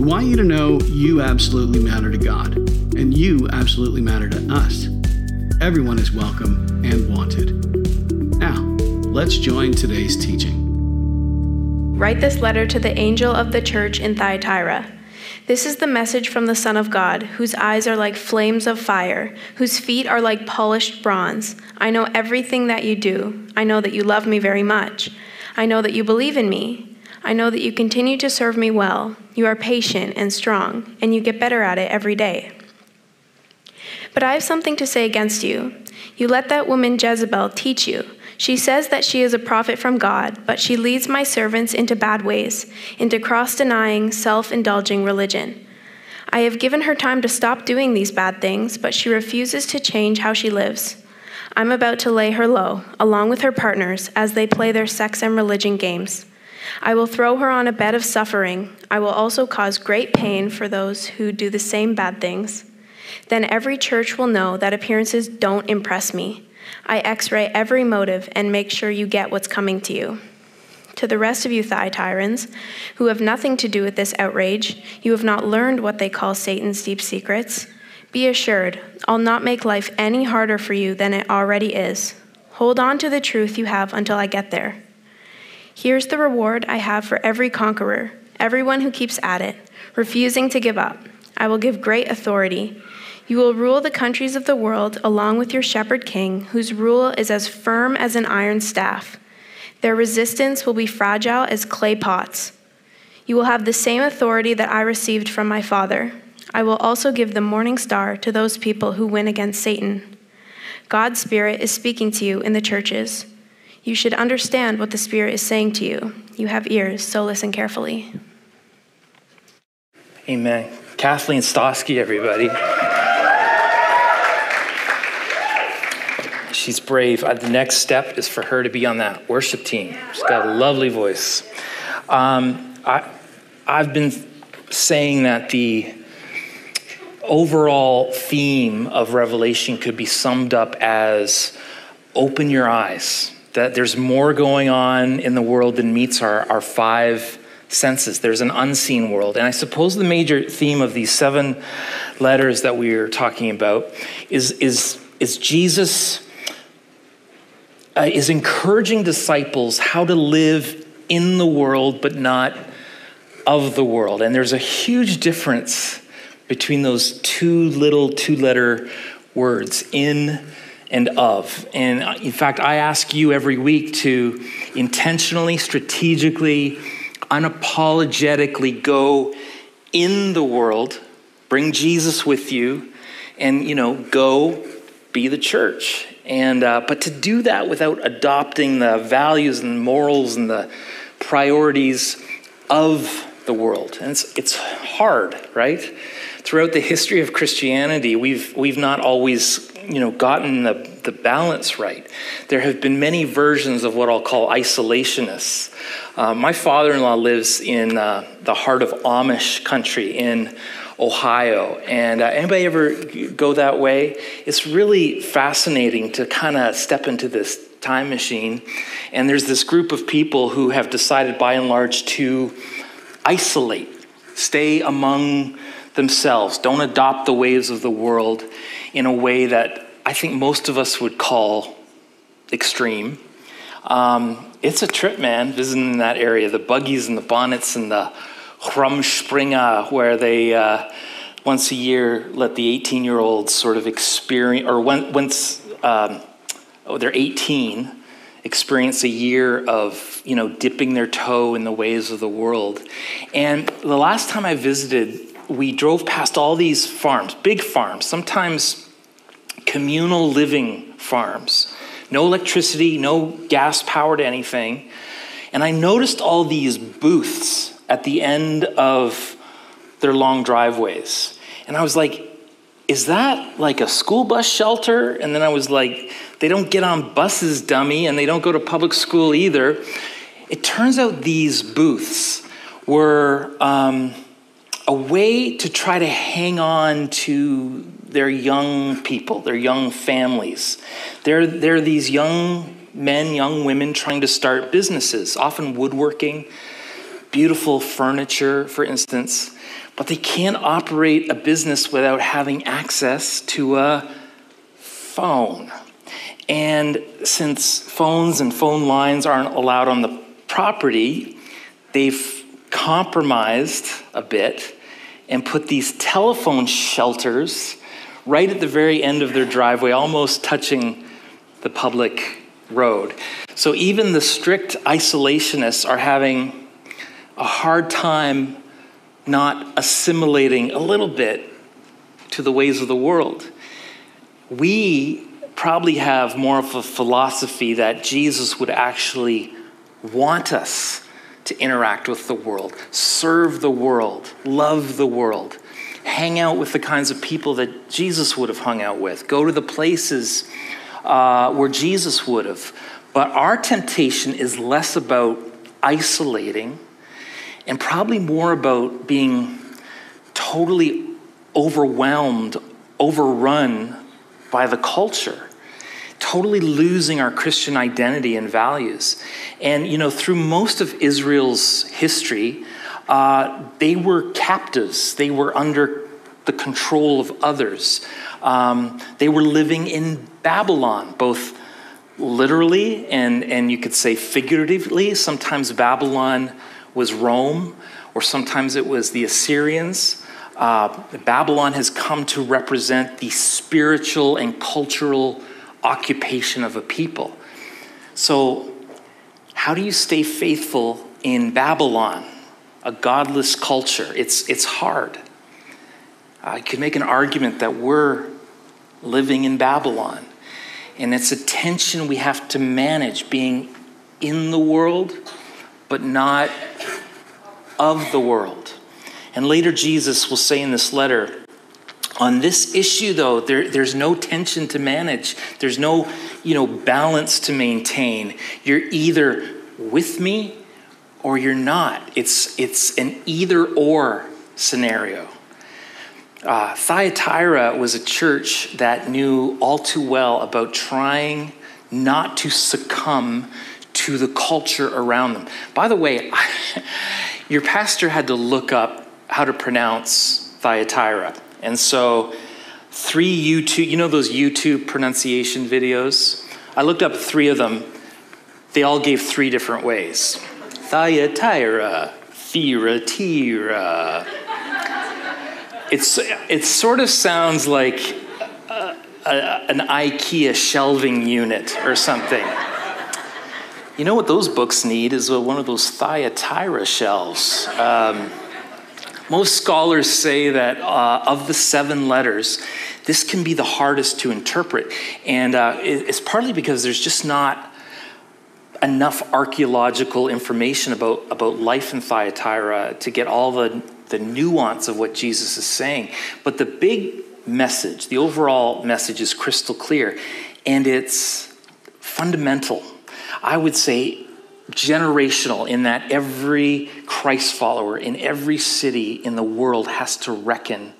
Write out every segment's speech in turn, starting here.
We want you to know you absolutely matter to God, and you absolutely matter to us. Everyone is welcome and wanted. Now, let's join today's teaching. Write this letter to the angel of the church in Thyatira. This is the message from the Son of God, whose eyes are like flames of fire, whose feet are like polished bronze. I know everything that you do. I know that you love me very much. I know that you believe in me. I know that you continue to serve me well. You are patient and strong, and you get better at it every day. But I have something to say against you. You let that woman Jezebel teach you. She says that she is a prophet from God, but she leads my servants into bad ways, into cross denying, self indulging religion. I have given her time to stop doing these bad things, but she refuses to change how she lives. I'm about to lay her low, along with her partners, as they play their sex and religion games. I will throw her on a bed of suffering. I will also cause great pain for those who do the same bad things. Then every church will know that appearances don't impress me. I x ray every motive and make sure you get what's coming to you. To the rest of you Thyatirans, who have nothing to do with this outrage, you have not learned what they call Satan's deep secrets. Be assured, I'll not make life any harder for you than it already is. Hold on to the truth you have until I get there. Here's the reward I have for every conqueror, everyone who keeps at it, refusing to give up. I will give great authority. You will rule the countries of the world along with your shepherd king, whose rule is as firm as an iron staff. Their resistance will be fragile as clay pots. You will have the same authority that I received from my Father. I will also give the morning star to those people who win against Satan. God's Spirit is speaking to you in the churches. You should understand what the Spirit is saying to you. You have ears, so listen carefully. Amen. Kathleen Stosky, everybody. She's brave. Uh, the next step is for her to be on that worship team. She's got a lovely voice. Um, I, I've been saying that the overall theme of Revelation could be summed up as open your eyes that there's more going on in the world than meets our, our five senses. There's an unseen world. And I suppose the major theme of these seven letters that we are talking about is, is, is Jesus uh, is encouraging disciples how to live in the world but not of the world. And there's a huge difference between those two little two letter words, in and of. And uh, in fact, I ask you every week to intentionally, strategically, unapologetically go in the world, bring Jesus with you, and you know, go be the church. And uh, but to do that without adopting the values and morals and the priorities of the world, and it's it's hard, right? Throughout the history of Christianity, we've we've not always you know, gotten the, the balance right. There have been many versions of what I'll call isolationists. Uh, my father in law lives in uh, the heart of Amish country in Ohio. And uh, anybody ever go that way? It's really fascinating to kind of step into this time machine. And there's this group of people who have decided, by and large, to isolate, stay among themselves, don't adopt the ways of the world in a way that I think most of us would call extreme. Um, it's a trip, man, visiting that area. The buggies and the bonnets and the Rumspringa, where they uh, once a year let the 18 year olds sort of experience, or when, once um, oh, they're 18, experience a year of you know dipping their toe in the ways of the world. And the last time I visited, we drove past all these farms, big farms, sometimes communal living farms. No electricity, no gas powered anything. And I noticed all these booths at the end of their long driveways. And I was like, is that like a school bus shelter? And then I was like, they don't get on buses, dummy, and they don't go to public school either. It turns out these booths were um, a way to try to hang on to their young people, their young families. They're, they're these young men, young women trying to start businesses, often woodworking, beautiful furniture, for instance but they can't operate a business without having access to a phone. And since phones and phone lines aren't allowed on the property, they've compromised a bit and put these telephone shelters right at the very end of their driveway, almost touching the public road. So even the strict isolationists are having a hard time not assimilating a little bit to the ways of the world. We probably have more of a philosophy that Jesus would actually want us to interact with the world, serve the world, love the world, hang out with the kinds of people that Jesus would have hung out with, go to the places uh, where Jesus would have. But our temptation is less about isolating and probably more about being totally overwhelmed, overrun by the culture, totally losing our Christian identity and values. And, you know, through most of Israel's history, uh, they were captives, they were under the control of others. Um, they were living in Babylon, both literally and, and you could say figuratively. Sometimes Babylon was Rome, or sometimes it was the Assyrians. Uh, Babylon has come to represent the spiritual and cultural occupation of a people. So, how do you stay faithful in Babylon, a godless culture? It's, it's hard. I could make an argument that we're living in Babylon, and it's a tension we have to manage being in the world but not of the world. And later, Jesus will say in this letter, on this issue, though, there, there's no tension to manage. There's no, you know, balance to maintain. You're either with me or you're not. It's, it's an either or scenario. Uh, Thyatira was a church that knew all too well about trying not to succumb to the culture around them. By the way, your pastor had to look up how to pronounce Thyatira. And so, three YouTube, you know those YouTube pronunciation videos? I looked up three of them. They all gave three different ways Thyatira, Theratira. It's, it sort of sounds like a, a, an IKEA shelving unit or something. You know what those books need is one of those Thyatira shelves. Um, most scholars say that uh, of the seven letters, this can be the hardest to interpret. And uh, it's partly because there's just not enough archaeological information about, about life in Thyatira to get all the, the nuance of what Jesus is saying. But the big message, the overall message is crystal clear, and it's fundamental I would say, generational in that every Christ follower in every city in the world has to reckon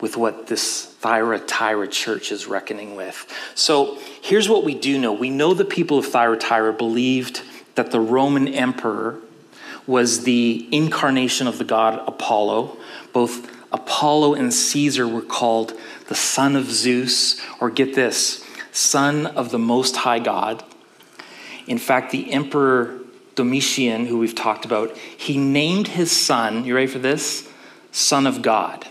with what this Thyatira church is reckoning with. So here's what we do know we know the people of Thyatira believed that the Roman emperor was the incarnation of the god Apollo. Both Apollo and Caesar were called the son of Zeus, or get this, son of the Most High God. In fact, the Emperor Domitian, who we've talked about, he named his son, you ready for this? Son of God.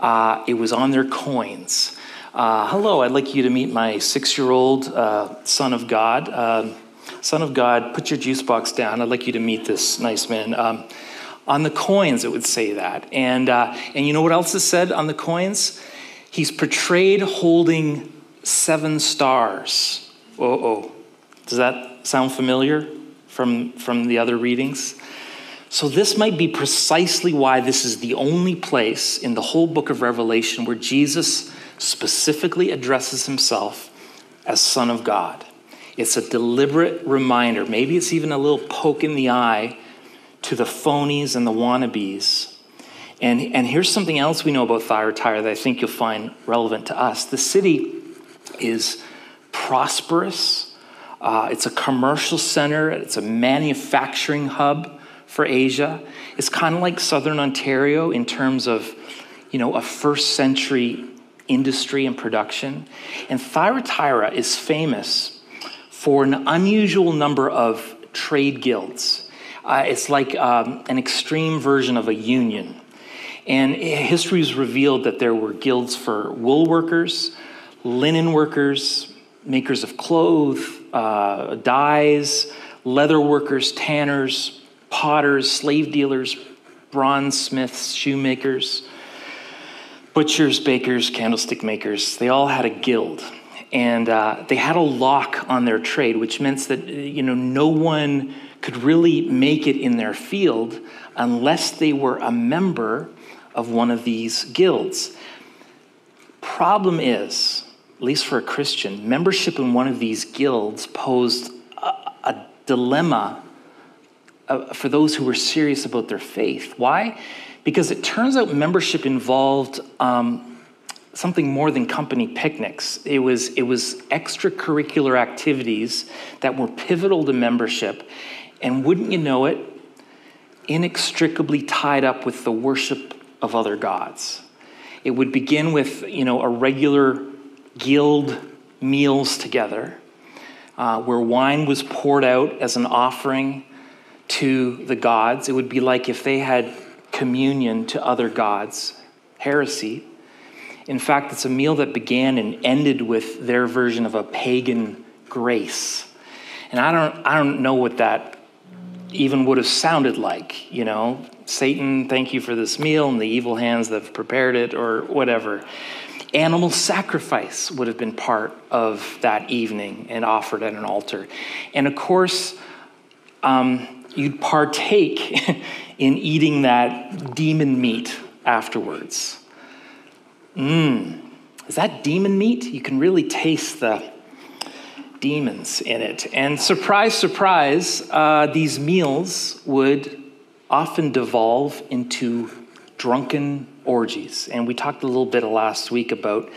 Uh, it was on their coins. Uh, hello, I'd like you to meet my six year old uh, son of God. Um, son of God, put your juice box down. I'd like you to meet this nice man. Um, on the coins, it would say that. And, uh, and you know what else is said on the coins? He's portrayed holding seven stars. Oh, oh. Does that sound familiar from, from the other readings? So, this might be precisely why this is the only place in the whole book of Revelation where Jesus specifically addresses himself as Son of God. It's a deliberate reminder, maybe it's even a little poke in the eye to the phonies and the wannabes. And, and here's something else we know about Thyatira that I think you'll find relevant to us. The city is prosperous, uh, it's a commercial center, it's a manufacturing hub for Asia. It's kind of like southern Ontario in terms of, you know, a first century industry and production. And Thyatira is famous for an unusual number of trade guilds. Uh, it's like um, an extreme version of a union. And history has revealed that there were guilds for wool workers, linen workers, makers of clothes, uh, dyes, leather workers, tanners, potters, slave dealers, bronze smiths, shoemakers, butchers, bakers, candlestick makers. They all had a guild. And uh, they had a lock on their trade, which meant that you know no one could really make it in their field unless they were a member of one of these guilds. Problem is, least for a Christian, membership in one of these guilds posed a, a dilemma uh, for those who were serious about their faith. Why? Because it turns out membership involved um, something more than company picnics. It was, it was extracurricular activities that were pivotal to membership. And wouldn't you know it, inextricably tied up with the worship of other gods. It would begin with, you know, a regular guild meals together, uh, where wine was poured out as an offering to the gods. It would be like if they had communion to other gods, heresy. In fact, it's a meal that began and ended with their version of a pagan grace. And I don't, I don't know what that even would have sounded like, you know, Satan, thank you for this meal, and the evil hands that have prepared it, or whatever. Animal sacrifice would have been part of that evening and offered at an altar. And of course, um, you'd partake in eating that demon meat afterwards. Mmm, is that demon meat? You can really taste the demons in it. And surprise, surprise, uh, these meals would often devolve into drunken orgies. And we talked a little bit last week about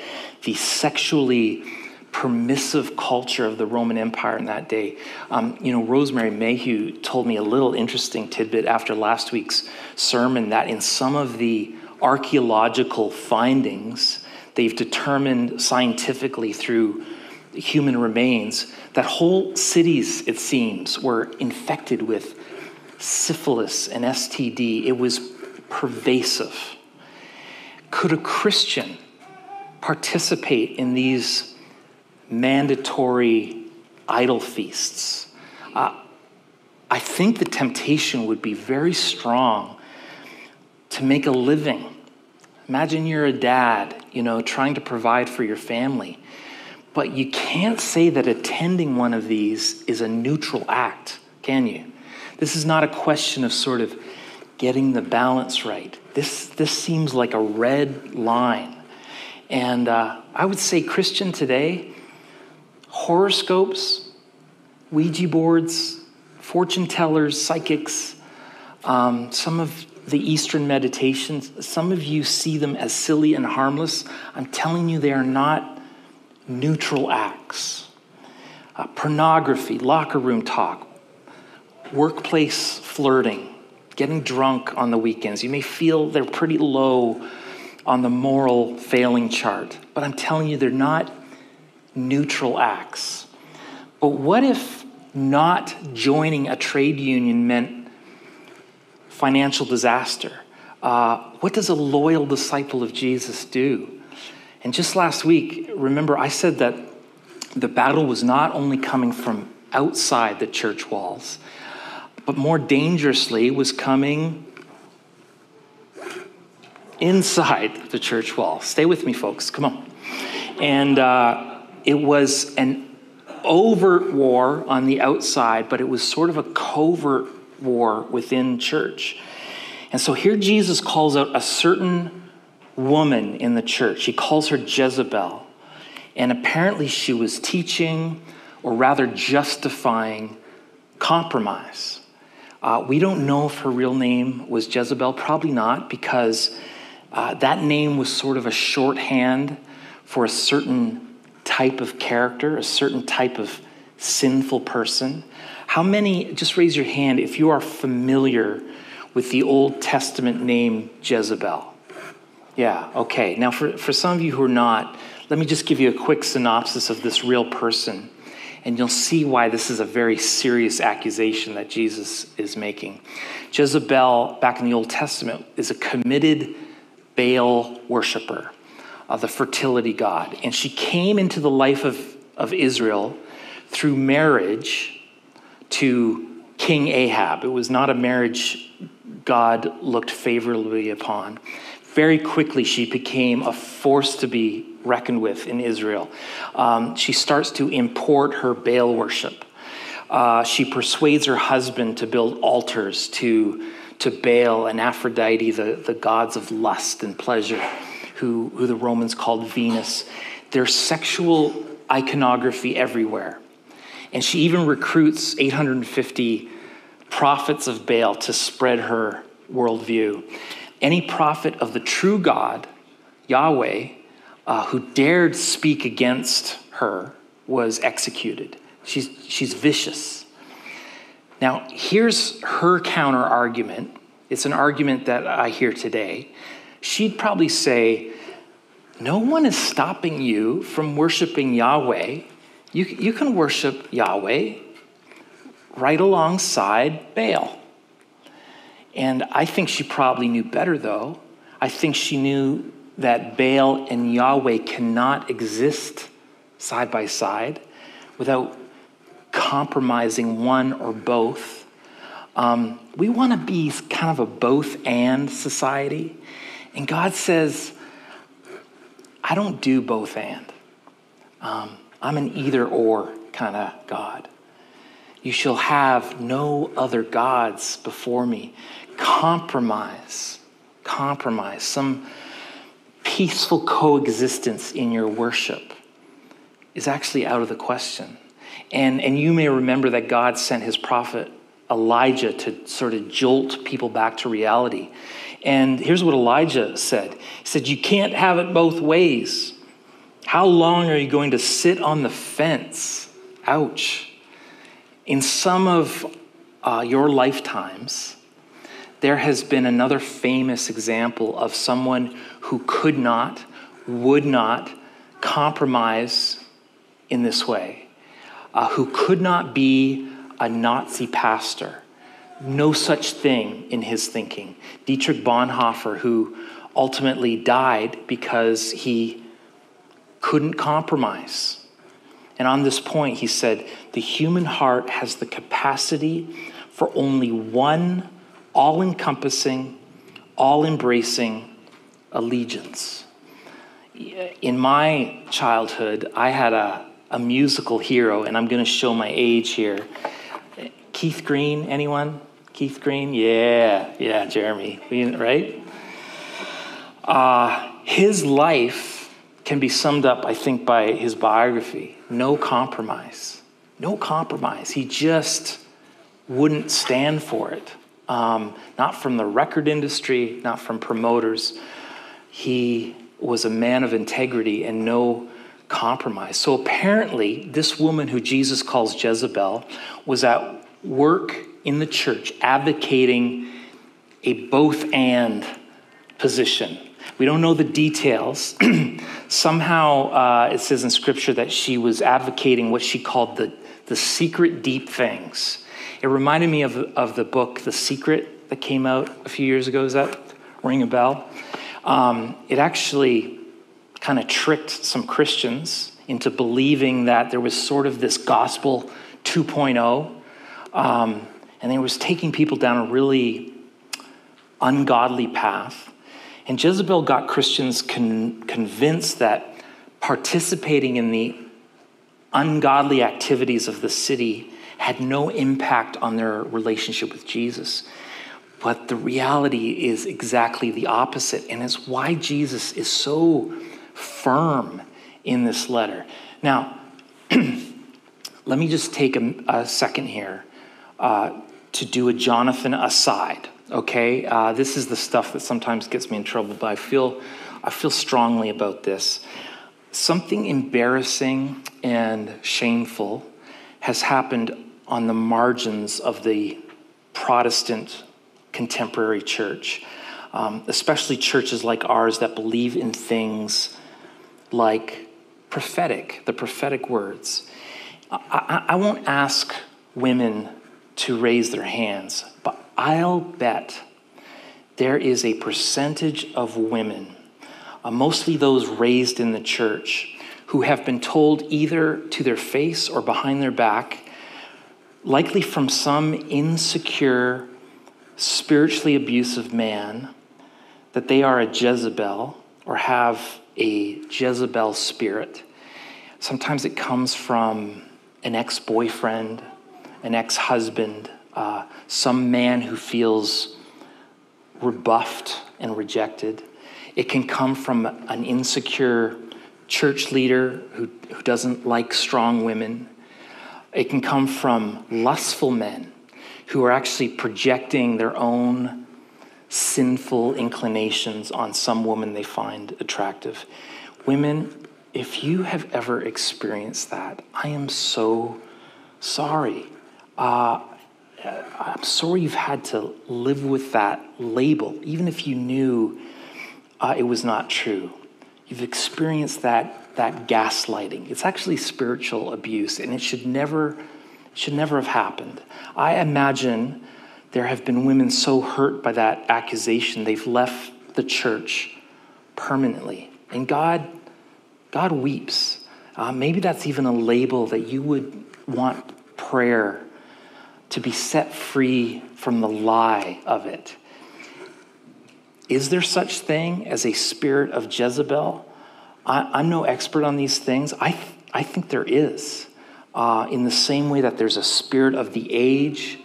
the sexually permissive culture of the Roman Empire in that day. Um, you know, Rosemary Mayhew told me a little interesting tidbit after last week's sermon that in some of the archaeological findings, they've determined scientifically through human remains that whole cities, it seems, were infected with syphilis and STD. It was pervasive. Could a Christian participate in these mandatory idol feasts. Uh, I think the temptation would be very strong to make a living. Imagine you're a dad, you know, trying to provide for your family. But you can't say that attending one of these is a neutral act, can you? This is not a question of sort of getting the balance right. This, this seems like a red line. And uh, I would say, Christian today, horoscopes, Ouija boards, fortune tellers, psychics, um, some of the Eastern meditations, some of you see them as silly and harmless. I'm telling you, they are not neutral acts. Uh, pornography, locker room talk, workplace flirting, getting drunk on the weekends. You may feel they're pretty low on the moral failing chart, but I'm telling you, they're not neutral acts. But what if not joining a trade union meant financial disaster? Uh, what does a loyal disciple of Jesus do? And just last week, remember, I said that the battle was not only coming from outside the church walls, but more dangerously was coming inside the church wall. Stay with me, folks. Come on. And uh, it was an overt war on the outside, but it was sort of a covert war within church. And so here Jesus calls out a certain woman in the church. He calls her Jezebel. And apparently she was teaching, or rather justifying, compromise. Uh, we don't know if her real name was Jezebel, probably not, because uh, that name was sort of a shorthand for a certain type of character, a certain type of sinful person. How many, just raise your hand if you are familiar with the Old Testament name Jezebel? Yeah, okay. Now, for, for some of you who are not, let me just give you a quick synopsis of this real person, and you'll see why this is a very serious accusation that Jesus is making. Jezebel, back in the Old Testament, is a committed Baal worshiper, of the fertility god. And she came into the life of, of Israel through marriage to King Ahab. It was not a marriage God looked favorably upon. Very quickly, she became a force to be reckoned with in Israel. Um, she starts to import her Baal worship. Uh, she persuades her husband to build altars to, to Baal and Aphrodite, the, the gods of lust and pleasure, who, who the Romans called Venus. There's sexual iconography everywhere. And she even recruits 850 prophets of Baal to spread her worldview. Any prophet of the true God, Yahweh, uh, who dared speak against her was executed. She's, she's vicious. Now, here's her counter argument. It's an argument that I hear today. She'd probably say, No one is stopping you from worshiping Yahweh you, you can worship Yahweh right alongside Baal. And I think she probably knew better, though. I think she knew that Baal and Yahweh cannot exist side by side without compromising one or both. Um, we want to be kind of a both and society. And God says, I don't do both and. Um, I'm an either or kind of God. You shall have no other gods before me. Compromise, compromise, some peaceful coexistence in your worship is actually out of the question. And, and you may remember that God sent his prophet Elijah to sort of jolt people back to reality. And here's what Elijah said He said, You can't have it both ways. How long are you going to sit on the fence? Ouch. In some of uh, your lifetimes, there has been another famous example of someone who could not, would not compromise in this way, uh, who could not be a Nazi pastor. No such thing in his thinking. Dietrich Bonhoeffer, who ultimately died because he couldn't compromise. And on this point, he said, the human heart has the capacity for only one all encompassing, all embracing allegiance. In my childhood, I had a, a musical hero, and I'm going to show my age here. Keith Green, anyone? Keith Green? Yeah, yeah, Jeremy, right? Uh, his life can be summed up, I think, by his biography no compromise. No compromise. He just wouldn't stand for it. Um, not from the record industry, not from promoters. He was a man of integrity and no compromise. So apparently, this woman who Jesus calls Jezebel was at work in the church advocating a both and position we don't know the details. Somehow uh, it says in scripture that she was advocating what she called the, the secret deep things. It reminded me of, of the book The Secret that came out a few years ago. Does that ring a bell? Um, it actually kind of tricked some Christians into believing that there was sort of this gospel 2.0. Um, and it was taking people down a really ungodly path. And Jezebel got Christians con- convinced that participating in the ungodly activities of the city had no impact on their relationship with Jesus. But the reality is exactly the opposite, and it's why Jesus is so firm in this letter. Now, let me just take a, a second here uh, to do a Jonathan aside. Okay, uh, this is the stuff that sometimes gets me in trouble, but I feel I feel strongly about this. Something embarrassing and shameful has happened on the margins of the Protestant contemporary church, um, especially churches like ours that believe in things like prophetic, the prophetic words. I, I, I won't ask women to raise their hands, but I'll bet there is a percentage of women, uh, mostly those raised in the church, who have been told either to their face or behind their back, likely from some insecure, spiritually abusive man, that they are a Jezebel or have a Jezebel spirit. Sometimes it comes from an ex boyfriend, an ex husband, uh, some man who feels rebuffed and rejected. It can come from an insecure church leader who, who doesn't like strong women. It can come from lustful men who are actually projecting their own sinful inclinations on some woman they find attractive. Women, if you have ever experienced that, I am so sorry. Uh, I'm sorry you've had to live with that label, even if you knew uh, it was not true. You've experienced that, that gaslighting. It's actually spiritual abuse, and it should never, should never have happened. I imagine there have been women so hurt by that accusation, they've left the church permanently. And God, God weeps. Uh, maybe that's even a label that you would want prayer to be set free from the lie of it. Is there such thing as a spirit of Jezebel? I, am no expert on these things. I, th- I think there is. Uh, in the same way that there's a spirit of the age,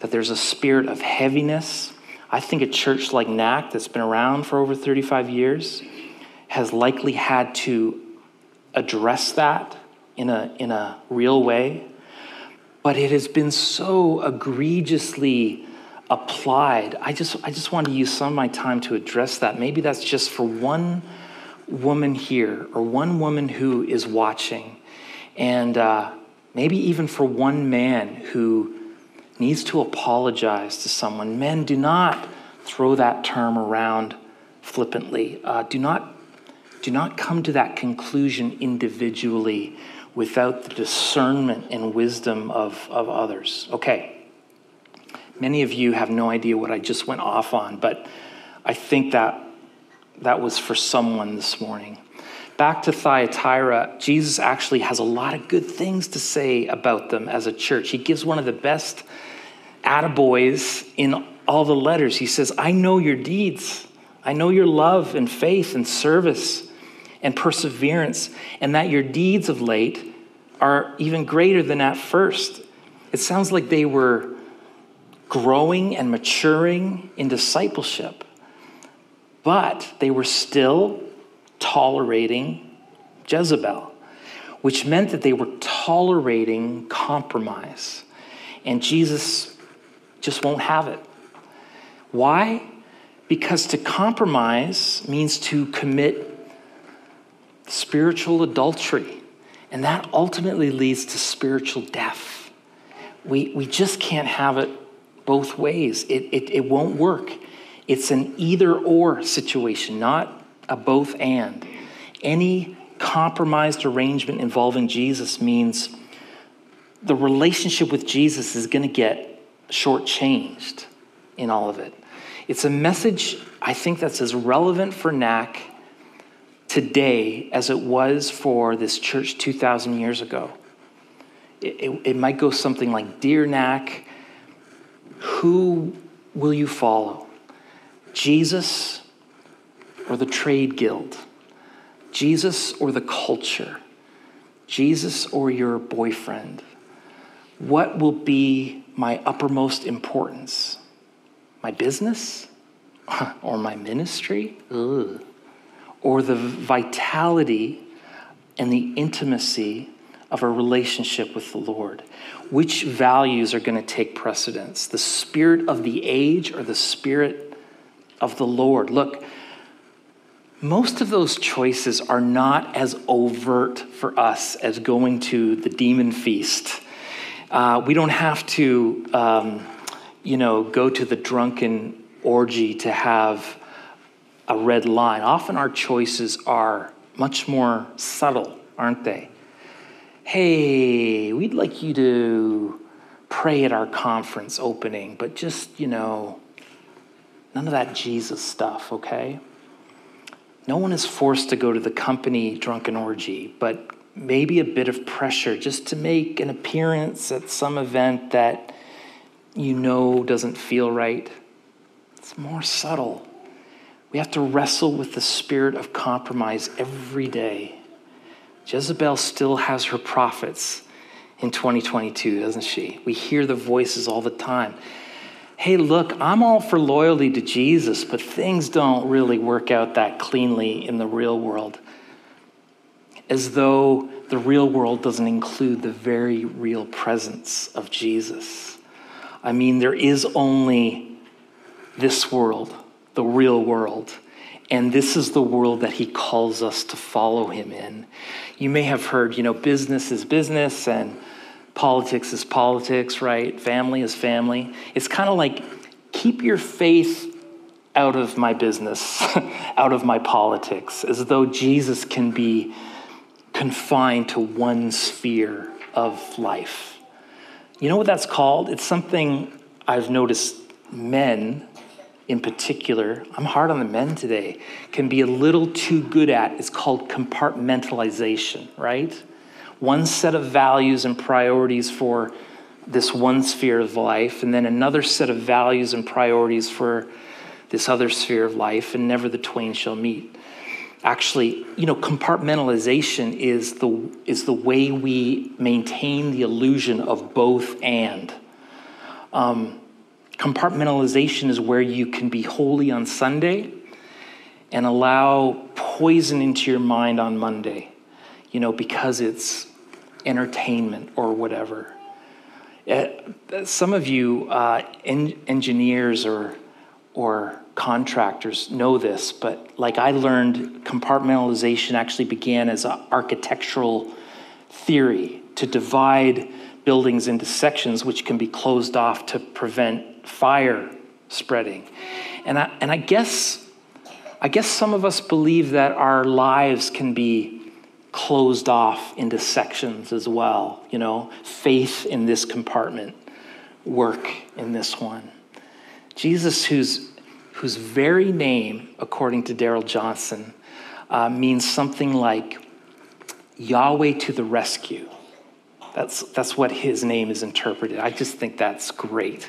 that there's a spirit of heaviness. I think a church like NAC, that's been around for over 35 years, has likely had to address that in a, in a real way but it has been so egregiously applied. I just, I just want to use some of my time to address that. Maybe that's just for one woman here or one woman who is watching, and uh, maybe even for one man who needs to apologize to someone. Men, do not throw that term around flippantly. Uh, do not do not come to that conclusion individually without the discernment and wisdom of, of others. Okay, many of you have no idea what I just went off on, but I think that that was for someone this morning. Back to Thyatira, Jesus actually has a lot of good things to say about them as a church. He gives one of the best attaboys in all the letters. He says, I know your deeds. I know your love and faith and service and perseverance, and that your deeds of late are even greater than at first. It sounds like they were growing and maturing in discipleship, but they were still tolerating Jezebel, which meant that they were tolerating compromise. And Jesus just won't have it. Why? Because to compromise means to commit spiritual adultery. And that ultimately leads to spiritual death. We, we just can't have it both ways. It, it, it won't work. It's an either or situation, not a both and. Any compromised arrangement involving Jesus means the relationship with Jesus is going to get shortchanged in all of it. It's a message, I think, that's as relevant for NAC today as it was for this church 2,000 years ago. It, it, it, might go something like Dear NAC, who will you follow? Jesus or the trade guild? Jesus or the culture? Jesus or your boyfriend? what will be my uppermost importance? My business? or my ministry? Ugh. Or the vitality and the intimacy of a relationship with the Lord? Which values are going to take precedence? The spirit of the age or the spirit of the Lord? Look, most of those choices are not as overt for us as going to the demon feast. Uh, we don't have to, um, you know, go to the drunken orgy to have a red line. Often our choices are much more subtle, aren't they? Hey, we'd like you to pray at our conference opening, but just, you know, none of that Jesus stuff, okay? No one is forced to go to the company drunken orgy, but maybe a bit of pressure just to make an appearance at some event that you know doesn't feel right. It's more subtle. We have to wrestle with the spirit of compromise every day. Jezebel still has her prophets in 2022, doesn't she? We hear the voices all the time hey, look, I'm all for loyalty to Jesus, but things don't really work out that cleanly in the real world. As though the real world doesn't include the very real presence of Jesus. I mean, there is only this world, the real world. And this is the world that he calls us to follow him in. You may have heard, you know, business is business and politics is politics, right? Family is family. It's kind of like keep your faith out of my business, out of my politics, as though Jesus can be confined to one sphere of life. You know what that's called? It's something I've noticed men in particular, I'm hard on the men today, can be a little too good at. It's called compartmentalization, right? One set of values and priorities for this one sphere of life, and then another set of values and priorities for this other sphere of life, and never the twain shall meet. Actually, you know, compartmentalization is the, is the way we maintain the illusion of both and. Um, compartmentalization is where you can be holy on Sunday and allow poison into your mind on Monday, you know, because it's entertainment or whatever. Uh, some of you uh, en- engineers or, or contractors know this, but like I learned, compartmentalization actually began as an architectural theory to divide buildings into sections which can be closed off to prevent fire spreading. And I, and I guess I guess some of us believe that our lives can be closed off into sections as well. You know, faith in this compartment, work in this one. Jesus, whose, whose very name, according to Darrell Johnson, uh, means something like Yahweh to the rescue. That's, that's what his name is interpreted. I just think that's great.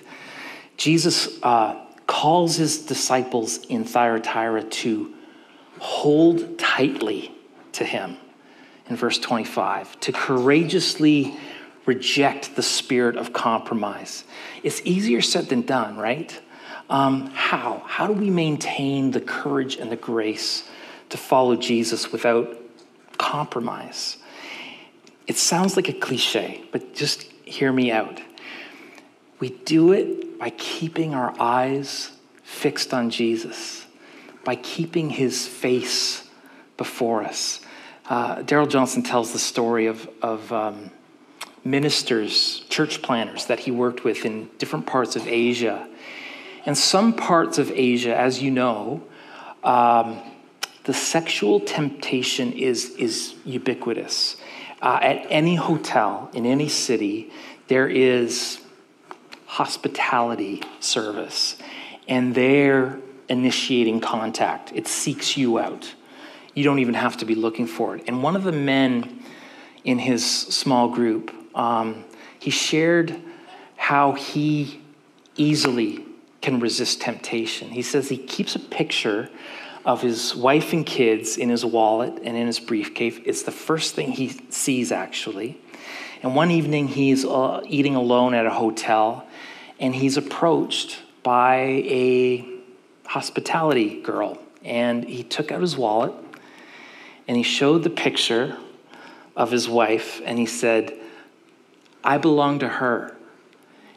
Jesus uh, calls his disciples in Thyatira to hold tightly to him in verse 25 to courageously reject the spirit of compromise. It's easier said than done, right? Um, how? How do we maintain the courage and the grace to follow Jesus without compromise? It sounds like a cliche, but just hear me out. We do it by keeping our eyes fixed on Jesus, by keeping his face before us. Uh, Darrell Johnson tells the story of, of um, ministers, church planners that he worked with in different parts of Asia. And some parts of Asia, as you know, um, the sexual temptation is, is ubiquitous. Uh, at any hotel in any city, there is hospitality service, and they're initiating contact. It seeks you out. You don't even have to be looking for it. And one of the men in his small group, um, he shared how he easily can resist temptation. He says he keeps a picture of his wife and kids in his wallet and in his briefcase. It's the first thing he sees, actually. And one evening, he's uh, eating alone at a hotel, and he's approached by a hospitality girl. And he took out his wallet and he showed the picture of his wife, and he said, I belong to her.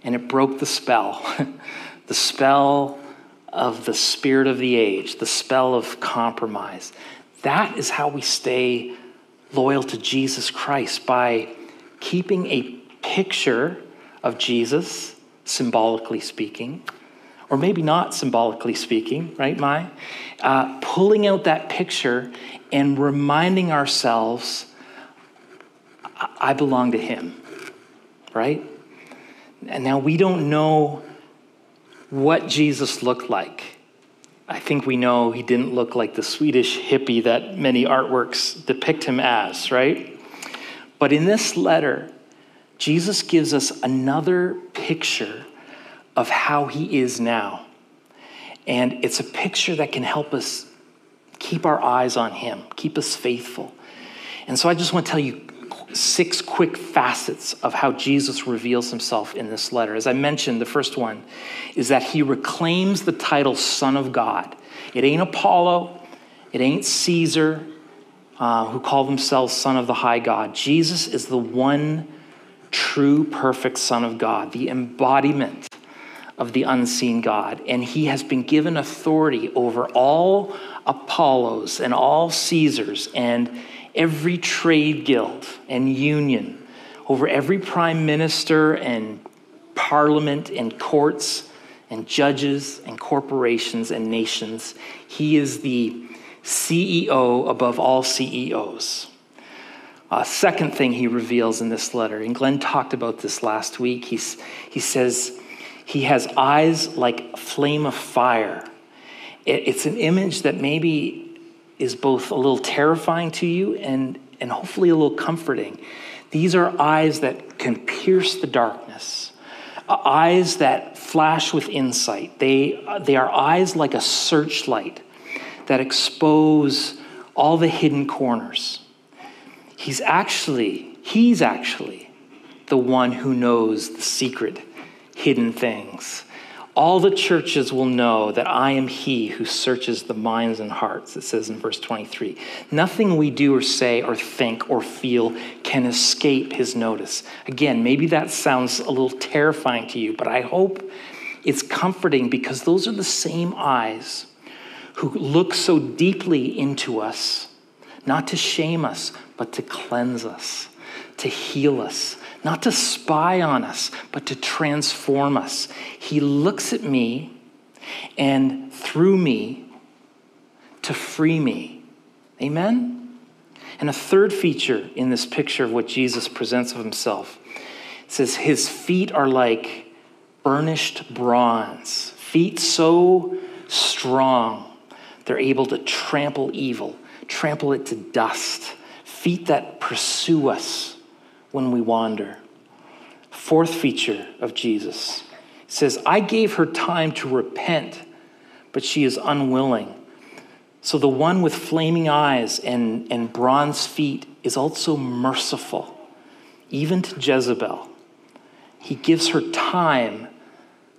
And it broke the spell the spell of the spirit of the age, the spell of compromise. That is how we stay loyal to Jesus Christ by keeping a picture of Jesus, symbolically speaking, or maybe not symbolically speaking, right, Mai? Uh, pulling out that picture and reminding ourselves, I belong to Him, right? And now we don't know what Jesus looked like. I think we know he didn't look like the Swedish hippie that many artworks depict him as, right? But in this letter, Jesus gives us another picture of how he is now. And it's a picture that can help us keep our eyes on him, keep us faithful. And so I just want to tell you six quick facets of how Jesus reveals himself in this letter. As I mentioned, the first one is that he reclaims the title Son of God. It ain't Apollo, it ain't Caesar, uh, who call themselves Son of the High God. Jesus is the one true, perfect Son of God, the embodiment of the unseen God. And he has been given authority over all Apollos and all Caesars and every trade guild and union, over every prime minister and parliament and courts and judges and corporations and nations. He is the CEO above all CEOs. Uh, second thing he reveals in this letter, and Glenn talked about this last week, he's, he says he has eyes like flame of fire. It's an image that maybe is both a little terrifying to you and, and hopefully a little comforting. These are eyes that can pierce the darkness, uh, eyes that flash with insight. They, uh, they are eyes like a searchlight that expose all the hidden corners. He's actually, he's actually the one who knows the secret hidden things. All the churches will know that I am he who searches the minds and hearts, it says in verse 23. Nothing we do or say or think or feel can escape his notice. Again, maybe that sounds a little terrifying to you, but I hope it's comforting because those are the same eyes who look so deeply into us, not to shame us, but to cleanse us, to heal us, not to spy on us, but to transform us. He looks at me and through me to free me. Amen? And a third feature in this picture of what Jesus presents of himself says, His feet are like burnished bronze, feet so strong they're able to trample evil, trample it to dust, feet that pursue us when we wander. Fourth feature of Jesus says, I gave her time to repent, but she is unwilling. So the one with flaming eyes and, and bronze feet is also merciful, even to Jezebel. He gives her time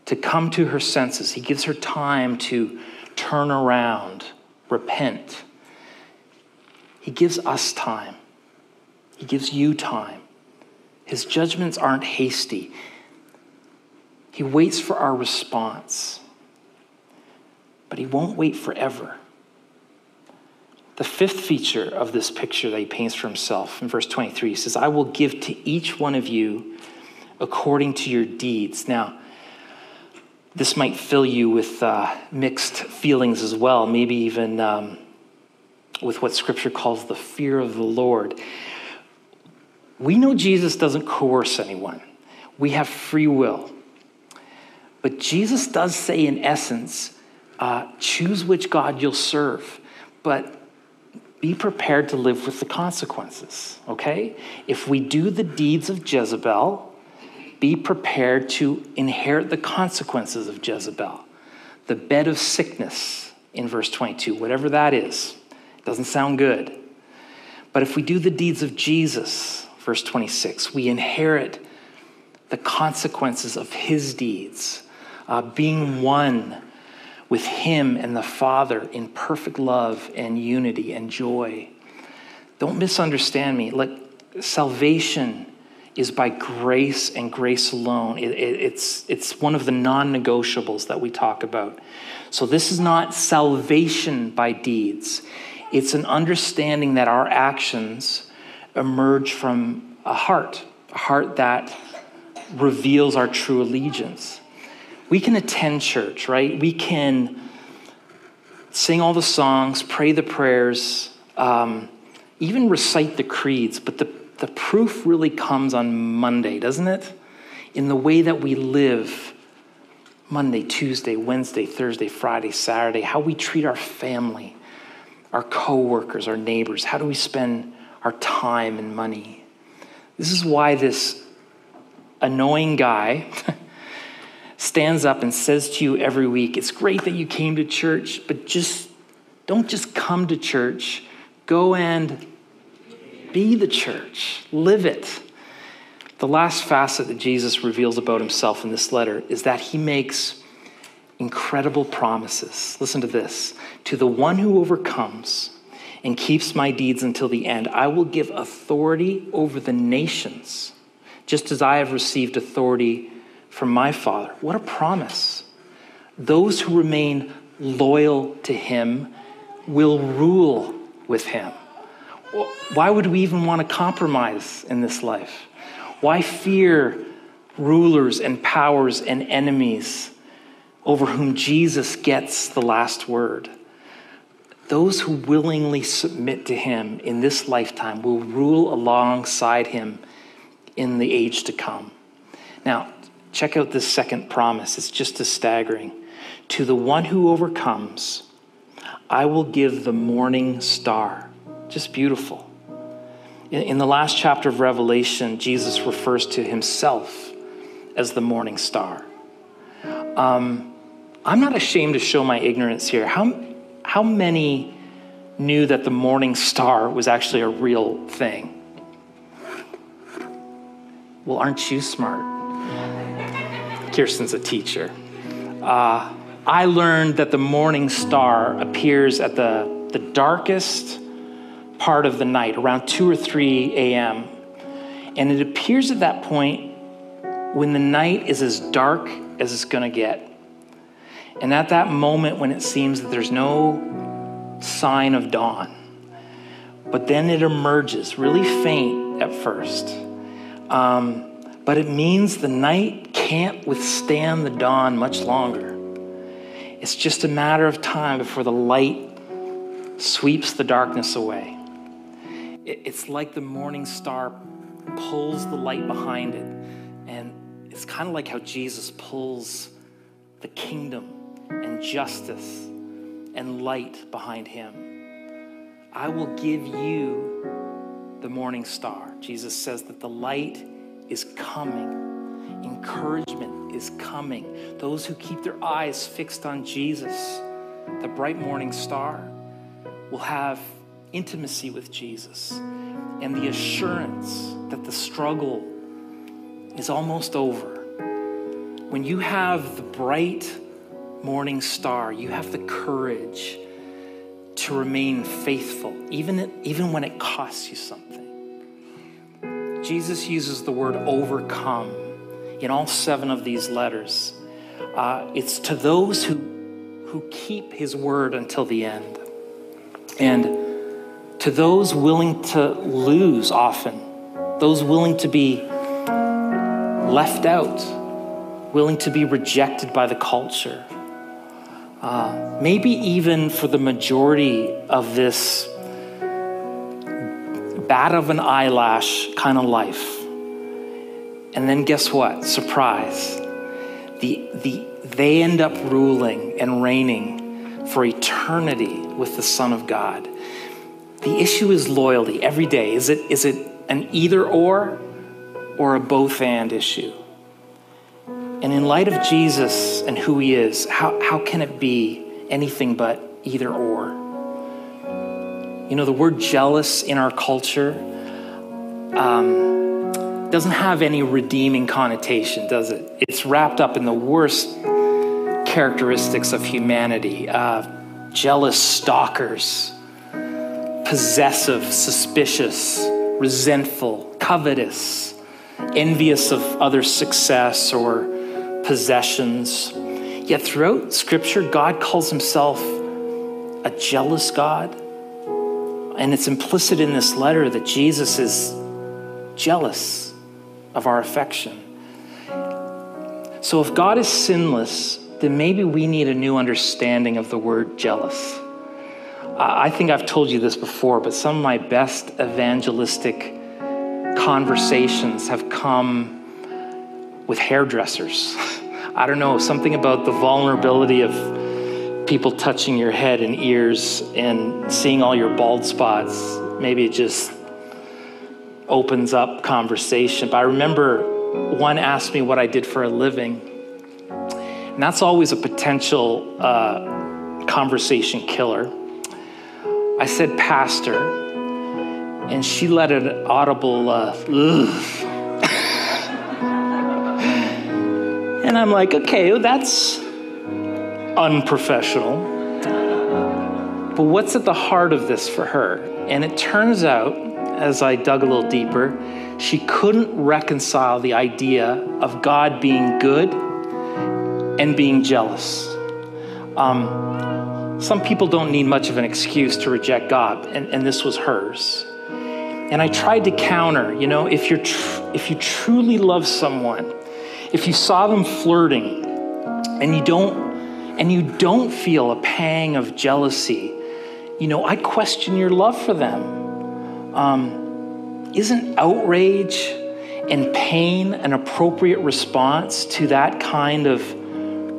to come to her senses, he gives her time to turn around, repent. He gives us time, he gives you time. His judgments aren't hasty. He waits for our response, but he won't wait forever. The fifth feature of this picture that he paints for himself in verse 23 he says, I will give to each one of you according to your deeds. Now, this might fill you with uh, mixed feelings as well, maybe even um, with what scripture calls the fear of the Lord. We know Jesus doesn't coerce anyone, we have free will. But Jesus does say, in essence, uh, choose which God you'll serve, but be prepared to live with the consequences, okay? If we do the deeds of Jezebel, be prepared to inherit the consequences of Jezebel. The bed of sickness in verse 22, whatever that is, doesn't sound good. But if we do the deeds of Jesus, verse 26. We inherit the consequences of his deeds, uh, being one with him and the Father in perfect love and unity and joy. Don't misunderstand me. Like, salvation is by grace and grace alone. It, it, it's, it's one of the non negotiables that we talk about. So, this is not salvation by deeds, it's an understanding that our actions emerge from a heart, a heart that reveals our true allegiance. We can attend church, right? We can sing all the songs, pray the prayers, um, even recite the creeds, but the the proof really comes on Monday, doesn't it? In the way that we live Monday, Tuesday, Wednesday, Thursday, Friday, Saturday, how we treat our family, our coworkers, our neighbors, how do we spend our time and money? This is why this annoying guy stands up and says to you every week, It's great that you came to church, but just don't just come to church. Go and be the church, live it. The last facet that Jesus reveals about himself in this letter is that he makes incredible promises. Listen to this To the one who overcomes and keeps my deeds until the end, I will give authority over the nations, just as I have received authority from my Father. What a promise! Those who remain loyal to him will rule with him. Why would we even want to compromise in this life? Why fear rulers and powers and enemies over whom Jesus gets the last word? Those who willingly submit to him in this lifetime will rule alongside him in the age to come. Now, check out this second promise. It's just as staggering. To the one who overcomes, I will give the morning star. Just beautiful. In, the last chapter of Revelation, Jesus refers to himself as the morning star. Um, I'm not ashamed to show my ignorance here. How, how many knew that the morning star was actually a real thing? Well, aren't you smart? Kirsten's a teacher. Uh, I learned that the morning star appears at the, the darkest part of the night, around 2 or 3 a.m. And it appears at that point when the night is as dark as it's going to get. And at that moment when it seems that there's no sign of dawn, but then it emerges really faint at first. Um, but it means the night can't withstand the dawn much longer. It's just a matter of time before the light sweeps the darkness away. It's like the morning star pulls the light behind it. And it's kind of like how Jesus pulls the kingdom and justice and light behind him. I will give you the morning star. Jesus says that the light is coming, encouragement is coming. Those who keep their eyes fixed on Jesus, the bright morning star, will have intimacy with Jesus and the assurance that the struggle is almost over. When you have the bright morning star, you have the courage to remain faithful, even, even when it costs you something. Jesus uses the word overcome in all seven of these letters. Uh, it's to those who, who keep his word until the end. And to those willing to lose often, those willing to be left out, willing to be rejected by the culture. Uh, maybe even for the majority of this bat of an eyelash kind of life. And then guess what? Surprise. The, the, they end up ruling and reigning for eternity with the Son of God. The issue is loyalty every day. Is it, is it an either or or a both and issue? And in light of Jesus and who he is, how, how can it be anything but either or? You know, the word jealous in our culture, um, doesn't have any redeeming connotation, does it? It's wrapped up in the worst characteristics of humanity uh, jealous stalkers, possessive, suspicious, resentful, covetous, envious of other success or possessions. Yet throughout Scripture, God calls himself a jealous God. And it's implicit in this letter that Jesus is jealous of our affection. So if God is sinless, then maybe we need a new understanding of the word jealous. I think I've told you this before, but some of my best evangelistic conversations have come with hairdressers. I don't know, something about the vulnerability of people touching your head and ears and seeing all your bald spots. Maybe it just opens up conversation. But I remember one asked me what I did for a living, and that's always a potential uh, conversation killer. I said, Pastor, and she let an audible, uh, and I'm like, okay, that's unprofessional. But what's at the heart of this for her? And it turns out, as I dug a little deeper, she couldn't reconcile the idea of God being good and being jealous. Um, some people don't need much of an excuse to reject God, and, and this was hers. And I tried to counter, you know, if, you're tr- if you truly love someone, if you saw them flirting and you don't and you don't feel a pang of jealousy, you know, I question your love for them. Um, isn't outrage and pain an appropriate response to that kind of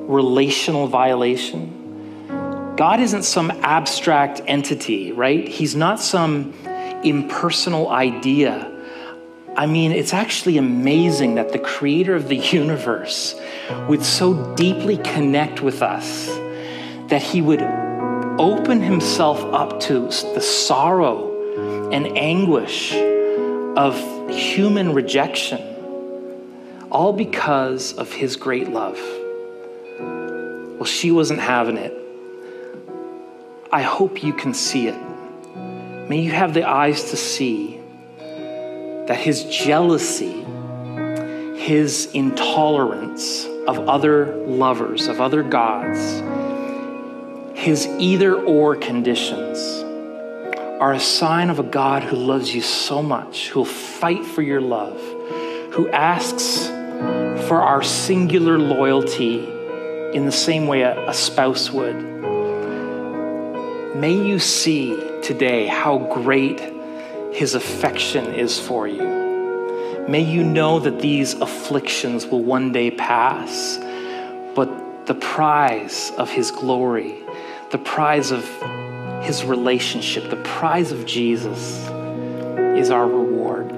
relational violation? God isn't some abstract entity, right? He's not some impersonal idea I mean, it's actually amazing that the creator of the universe would so deeply connect with us that he would open himself up to the sorrow and anguish of human rejection, all because of his great love. Well, she wasn't having it. I hope you can see it. May you have the eyes to see that his jealousy, his intolerance of other lovers, of other gods, his either or conditions are a sign of a God who loves you so much, who will fight for your love, who asks for our singular loyalty in the same way a, a spouse would. May you see today how great his affection is for you. May you know that these afflictions will one day pass, but the prize of his glory, the prize of his relationship, the prize of Jesus is our reward.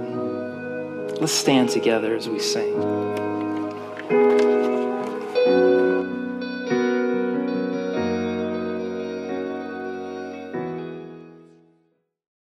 Let's stand together as we sing.